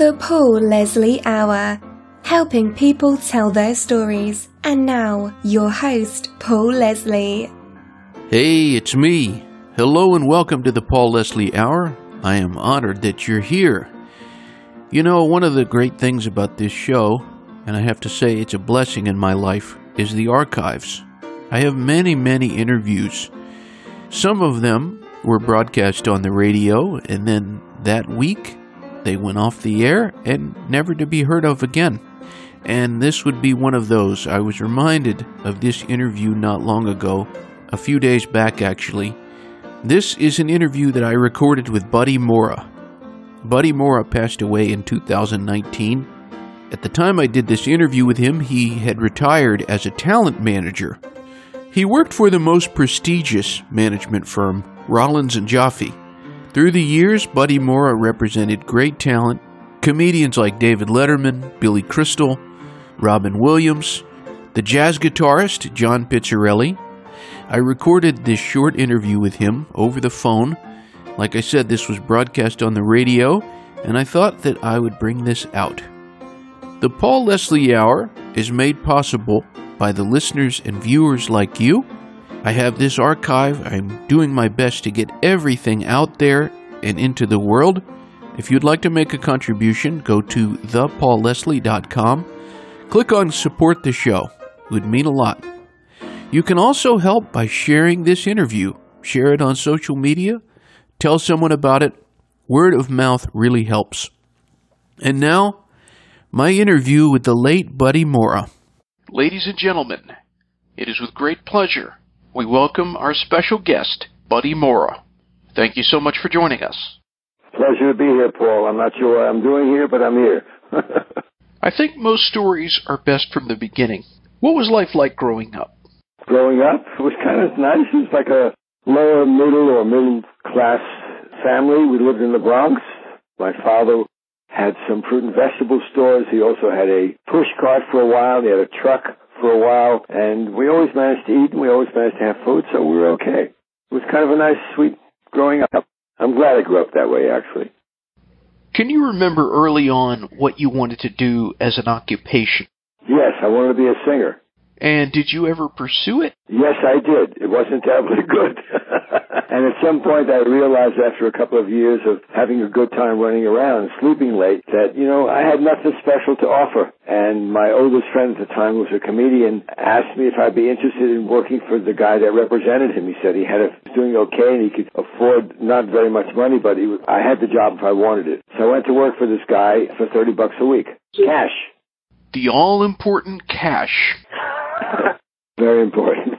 The Paul Leslie Hour, helping people tell their stories. And now, your host, Paul Leslie. Hey, it's me. Hello and welcome to the Paul Leslie Hour. I am honored that you're here. You know, one of the great things about this show, and I have to say it's a blessing in my life, is the archives. I have many, many interviews. Some of them were broadcast on the radio, and then that week they went off the air and never to be heard of again. And this would be one of those. I was reminded of this interview not long ago, a few days back actually. This is an interview that I recorded with Buddy Morra. Buddy Morra passed away in 2019. At the time I did this interview with him, he had retired as a talent manager. He worked for the most prestigious management firm, Rollins and Joffe. Through the years, Buddy Morra represented great talent, comedians like David Letterman, Billy Crystal, Robin Williams, the jazz guitarist John Pizzarelli. I recorded this short interview with him over the phone. Like I said, this was broadcast on the radio, and I thought that I would bring this out. The Paul Leslie Hour is made possible by the listeners and viewers like you. I have this archive. I'm doing my best to get everything out there and into the world. If you'd like to make a contribution, go to thepaulleslie.com. Click on support the show. It would mean a lot. You can also help by sharing this interview. Share it on social media. Tell someone about it. Word of mouth really helps. And now, my interview with the late Buddy Morra. Ladies and gentlemen, it is with great pleasure we welcome our special guest, Buddy Morra. Thank you so much for joining us. Pleasure to be here, Paul. I'm not sure what I'm doing here, but I'm here. I think most stories are best from the beginning. What was life like growing up? Growing up was kind of nice. It was like a lower middle or middle class family. We lived in the Bronx. My father had some fruit and vegetable stores. He also had a push cart for a while. He had a truck for a while, and we always managed to eat and we always managed to have food, so we were okay. It was kind of a nice, sweet growing up. I'm glad I grew up that way, actually. Can you remember early on what you wanted to do as an occupation? Yes, I wanted to be a singer. And did you ever pursue it? Yes, I did. It wasn't terribly good. and at some point I realized after a couple of years of having a good time running around and sleeping late that, you know, I had nothing special to offer. And my oldest friend at the time, was a comedian, asked me if I'd be interested in working for the guy that represented him. He said he had a, was doing okay and he could afford not very much money, but he, I had the job if I wanted it. So I went to work for this guy for 30 bucks a week. Cash. The all important cash. Very important.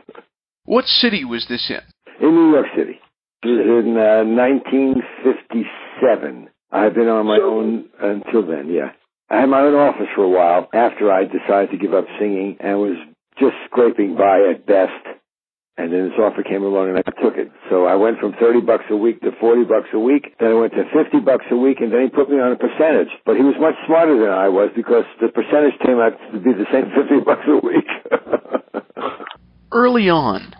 What city was this in? In New York City. It was in uh, 1957. I've been on my own until then, yeah. I had my own office for a while after I decided to give up singing and was just scraping by at best. And then this offer came along and I took it. So I went from 30 bucks a week to 40 bucks a week. Then I went to 50 bucks a week and then he put me on a percentage. But he was much smarter than I was because the percentage came out to be the same 50 bucks a week. Early on,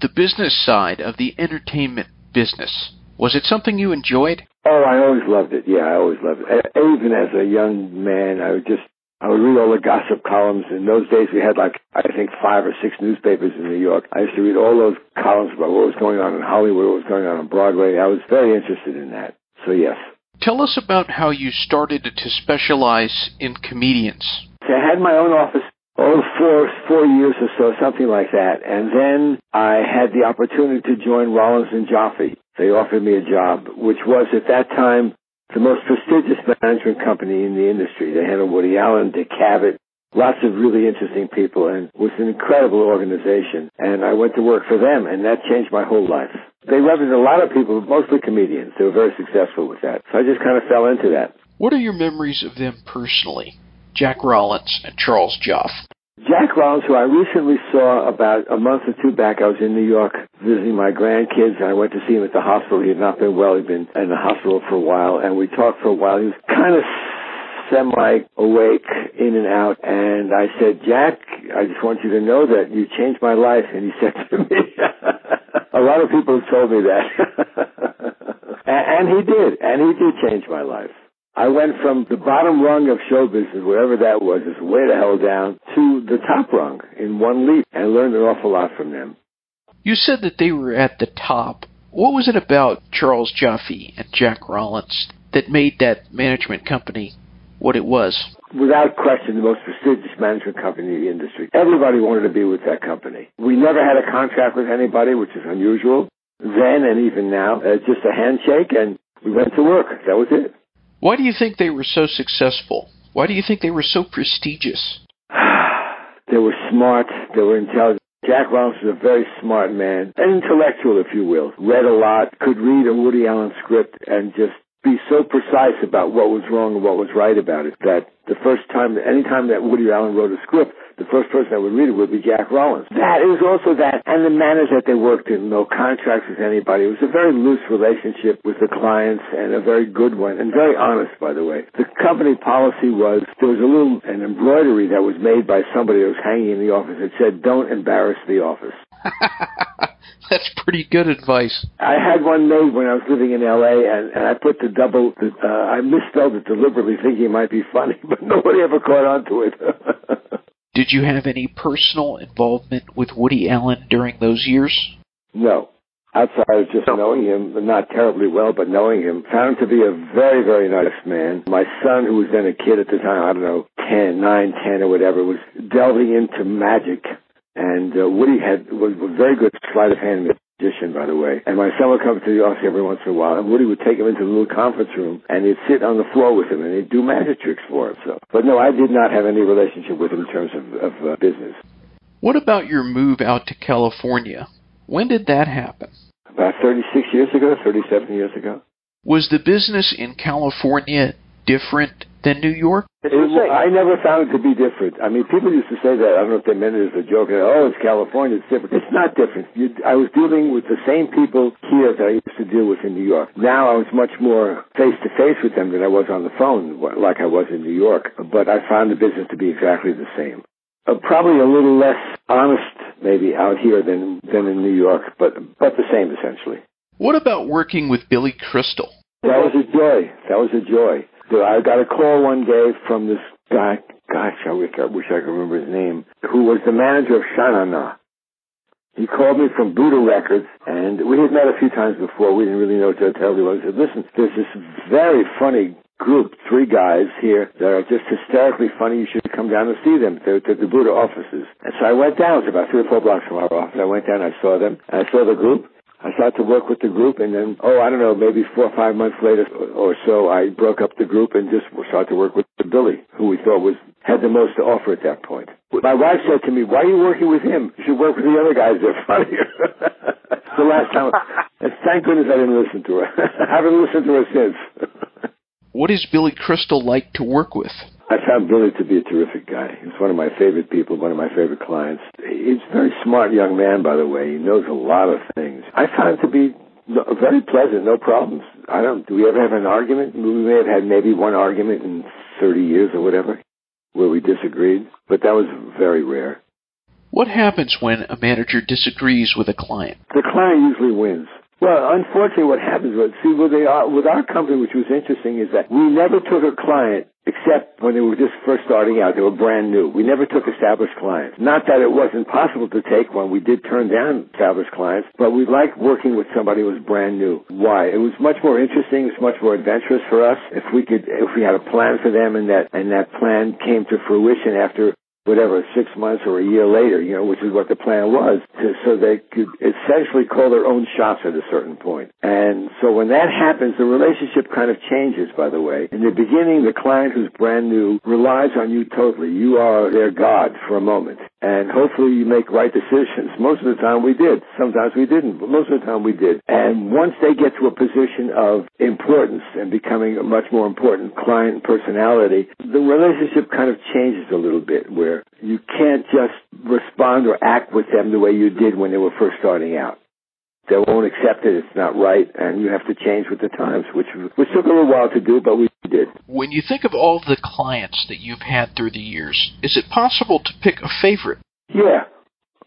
the business side of the entertainment business, was it something you enjoyed? Oh, I always loved it. Yeah, I always loved it. Even as a young man, I would just I would read all the gossip columns. In those days, we had like, I think, five or six newspapers in New York. I used to read all those columns about what was going on in Hollywood, what was going on on Broadway. I was very interested in that. So, yes. Tell us about how you started to specialize in comedians. So I had my own office oh, four, four years or so, something like that. And then I had the opportunity to join Rollins and Joffe. They offered me a job, which was at that time the most prestigious management company in the industry. They a Woody Allen, Dick Cavett, lots of really interesting people, and was an incredible organization. And I went to work for them, and that changed my whole life. They represented a lot of people, mostly comedians. They were very successful with that. So I just kind of fell into that. What are your memories of them personally? Jack Rollins and Charles Joffe. Jack Rollins, who I recently saw about a month or two back, I was in New York visiting my grandkids, and I went to see him at the hospital. He had not been well; he'd been in the hospital for a while, and we talked for a while. He was kind of semi-awake, in and out, and I said, "Jack, I just want you to know that you changed my life." And he said to me, "A lot of people have told me that," and he did, and he did change my life. I went from the bottom rung of show business, wherever that was, is way the hell down, to the top rung in one leap and learned an awful lot from them. You said that they were at the top. What was it about Charles Joffe and Jack Rollins that made that management company what it was? Without question, the most prestigious management company in the industry. Everybody wanted to be with that company. We never had a contract with anybody, which is unusual then and even now. Uh, just a handshake, and we went to work. That was it. Why do you think they were so successful? Why do you think they were so prestigious? they were smart. They were intelligent. Jack Rollins was a very smart man, an intellectual, if you will. Read a lot, could read a Woody Allen script, and just be so precise about what was wrong and what was right about it that the first time, any time that Woody Allen wrote a script, the first person that would read it would be Jack Rollins. That is also that, and the manners that they worked in, no contracts with anybody. It was a very loose relationship with the clients and a very good one, and very honest, by the way. The company policy was there was a little an embroidery that was made by somebody that was hanging in the office that said, "Don't embarrass the office." That's pretty good advice. I had one made when I was living in L.A. and, and I put the double. The, uh, I misspelled it deliberately, thinking it might be funny, but nobody ever caught on to it. Did you have any personal involvement with Woody Allen during those years? No. Outside of just knowing him, not terribly well, but knowing him, found him to be a very, very nice man. My son, who was then a kid at the time, I don't know, ten, nine, ten, or whatever, was delving into magic. And uh, Woody had was, was very good sleight of hand magician, by the way. And my son would come to the office every once in a while, and Woody would take him into the little conference room, and he'd sit on the floor with him, and he'd do magic tricks for him. So, but no, I did not have any relationship with him in terms of, of uh, business. What about your move out to California? When did that happen? About 36 years ago, 37 years ago. Was the business in California different than New York? It, I never found it to be different. I mean, people used to say that. I don't know if they meant it as a joke. Oh, it's California. It's different. It's not different. You, I was dealing with the same people here that I used to deal with in New York. Now I was much more face to face with them than I was on the phone, like I was in New York. But I found the business to be exactly the same. Uh, probably a little less honest, maybe out here than than in New York, but but the same essentially. What about working with Billy Crystal? That was a joy. That was a joy. I got a call one day from this guy, gosh, I wish I, wish I could remember his name, who was the manager of Sha Na Na. He called me from Buddah Records, and we had met a few times before. We didn't really know what hell he was. He said, listen, there's this very funny group, three guys here that are just hysterically funny. You should come down and see them. They're at the Buddah offices. And so I went down. It was about three or four blocks from our office. I went down. I saw them. I saw the group. I started to work with the group, and then, oh, I don't know, maybe four or five months later or so, I broke up the group and just started to work with Billy, who we thought was had the most to offer at that point. My wife said to me, "Why are you working with him? You should work with the other guys. They're funnier." the last time, and thank goodness I didn't listen to her. I haven't listened to her since. what is Billy Crystal like to work with? I found Billy to be a terrific guy. He's one of my favorite people, one of my favorite clients. He's a very smart young man, by the way. He knows a lot of things. I found him to be very pleasant, no problems. I don't. Do we ever have an argument? We may have had maybe one argument in 30 years or whatever, where we disagreed, but that was very rare. What happens when a manager disagrees with a client? The client usually wins. Well, unfortunately, what happens was, see, with, the, uh, with our company, which was interesting, is that we never took a client except when they were just first starting out. They were brand new. We never took established clients. Not that it wasn't possible to take one. We did turn down established clients, but we liked working with somebody who was brand new. Why? It was much more interesting. It was much more adventurous for us if we could, if we had a plan for them and that, and that plan came to fruition after whatever, six months or a year later, you know, which is what the plan was, to, so they could essentially call their own shots at a certain point. And so when that happens, the relationship kind of changes, by the way. In the beginning, the client who's brand new relies on you totally. You are their God for a moment. And hopefully you make right decisions. Most of the time we did. Sometimes we didn't, but most of the time we did. And once they get to a position of importance and becoming a much more important client personality, the relationship kind of changes a little bit where you can't just respond or act with them the way you did when they were first starting out. They won't accept it. It's not right, and you have to change with the times, which which took a little while to do, but we did. When you think of all the clients that you've had through the years, is it possible to pick a favorite? Yeah,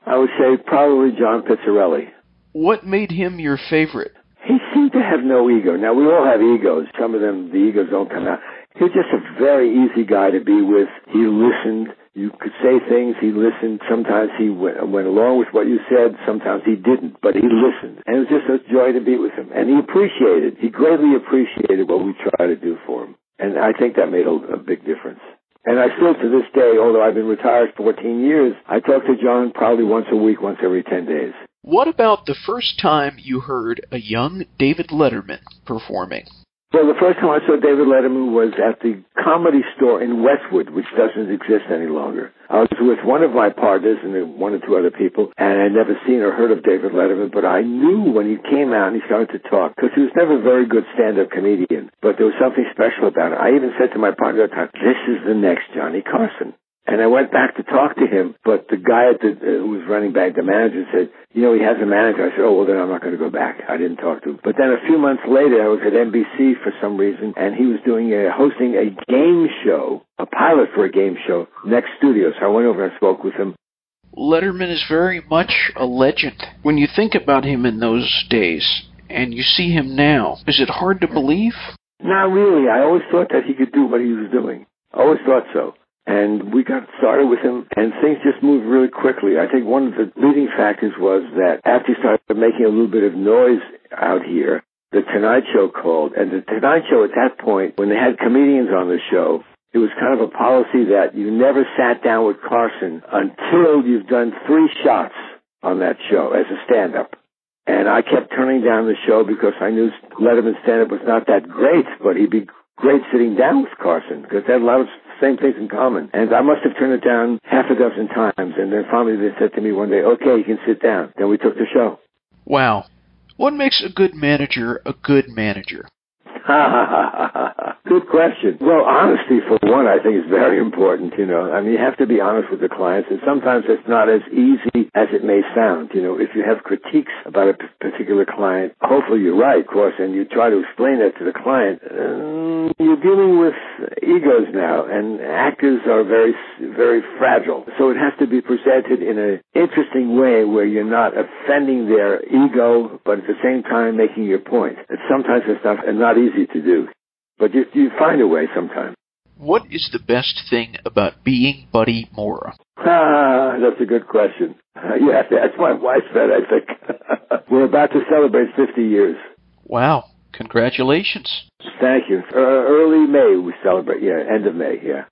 I would say probably John Pizzarelli. What made him your favorite? He seemed to have no ego. Now we all have egos. Some of them, the egos don't come out. He was just a very easy guy to be with. He listened. You could say things. He listened. Sometimes he went, went along with what you said. Sometimes he didn't, but he listened. And it was just a joy to be with him. And he appreciated, he greatly appreciated what we tried to do for him. And I think that made a, a big difference. And I still, to this day, although I've been retired 14 years, I talk to John probably once a week, once every 10 days. What about the first time you heard a young David Letterman performing? Well, the first time I saw David Letterman was at the comedy store in Westwood, which doesn't exist any longer. I was with one of my partners and one or two other people, and I'd never seen or heard of David Letterman, but I knew when he came out and he started to talk, because he was never a very good stand-up comedian, but there was something special about it. I even said to my partner at the time, this is the next Johnny Carson. And I went back to talk to him, but the guy at the, uh, who was running back, the manager, said, you know, he has a manager. I said, oh, well, then I'm not going to go back. I didn't talk to him. But then a few months later, I was at NBC for some reason, and he was doing a, hosting a game show, a pilot for a game show, next studio. So I went over and spoke with him. Letterman is very much a legend. When you think about him in those days, and you see him now, is it hard to believe? Not really. I always thought that he could do what he was doing. I always thought so. And we got started with him, and things just moved really quickly. I think one of the leading factors was that after he started making a little bit of noise out here, the Tonight Show called. And the Tonight Show at that point, when they had comedians on the show, it was kind of a policy that you never sat down with Carson until you've done three shots on that show as a stand-up. And I kept turning down the show because I knew Letterman's stand-up was not that great, but he'd be great sitting down with Carson because they had a lot of same things in common. And I must have turned it down half a dozen times. And then finally they said to me one day, okay, you can sit down. Then we took the show. Wow. What makes a good manager a good manager? Good question. Well, honesty for one, I think is very important. You know, I mean, you have to be honest with the clients, and sometimes it's not as easy as it may sound. You know, if you have critiques about a particular client, hopefully you're right, of course, and you try to explain that to the client. Um, you're dealing with egos now, and actors are very, very fragile. So it has to be presented in an interesting way where you're not offending their ego, but at the same time making your point. And sometimes it's not not easy to do. But you, you find a way sometimes. What is the best thing about being Buddy Morra? Ah, that's a good question. Yeah, that's my wife said, I think. We're about to celebrate 50 years. Wow. Congratulations. Thank you. Uh, early May we celebrate. Yeah, end of May. Yeah,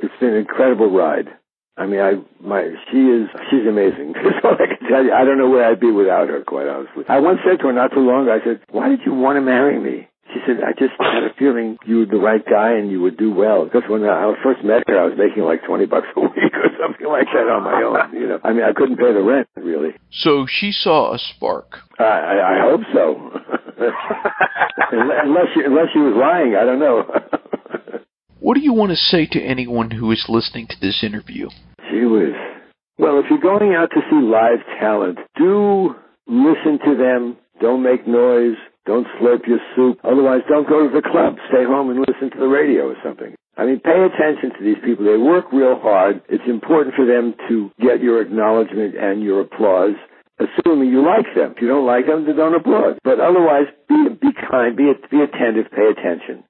it's been an incredible ride. I mean, I my she is she's amazing. That's all I can tell you. I don't know where I'd be without her, quite honestly. I once said to her not too long ago. I said, "Why did you want to marry me?" She said, I just had a feeling you were the right guy and you would do well. Because when I first met her, I was making like 20 bucks a week or something like that on my own. You know, I mean, I couldn't pay the rent, really. So she saw a spark. I, I, I hope so. unless, she, unless she was lying, I don't know. what do you want to say to anyone who is listening to this interview? Gee whiz. Well, if you're going out to see live talent, do listen to them. Don't make noise. Don't slurp your soup. Otherwise, don't go to the club. Stay home and listen to the radio or something. I mean, pay attention to these people. They work real hard. It's important for them to get your acknowledgement and your applause, assuming you like them. If you don't like them, then don't applaud. But otherwise, be, be kind, be, be attentive, pay attention.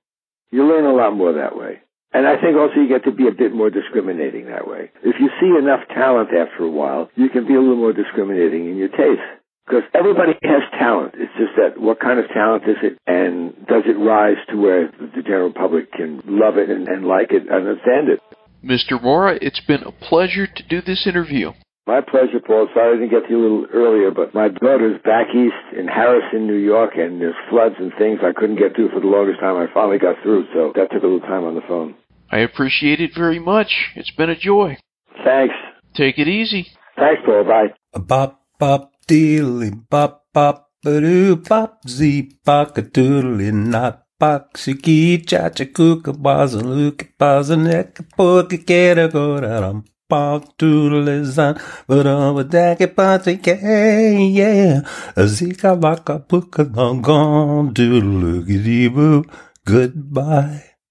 You learn a lot more that way. And I think also you get to be a bit more discriminating that way. If you see enough talent after a while, you can be a little more discriminating in your taste. Because everybody has talent. It's just that what kind of talent is it, and does it rise to where the general public can love it and, and like it and understand it? Mr. Morra, it's been a pleasure to do this interview. My pleasure, Paul. Sorry I didn't get to you a little earlier, but my daughter's back east in Harrison, New York, and there's floods and things I couldn't get to for the longest time. I finally got through, so that took a little time on the phone. I appreciate it very much. It's been a joy. Thanks. Take it easy. Thanks, Paul. Bye. Bop, bop, dealy, bop, bop, ba-doo, bop, zee, bop, a doodly, not. Bakshiki, chacha, kuka, baza, luka, baza, neka, kera, go, da, dum, bop, doodly, zan, ba-dum, ba-daka, pati, yeah, zika, baka, puka, long, gone, doodle, boo, goodbye.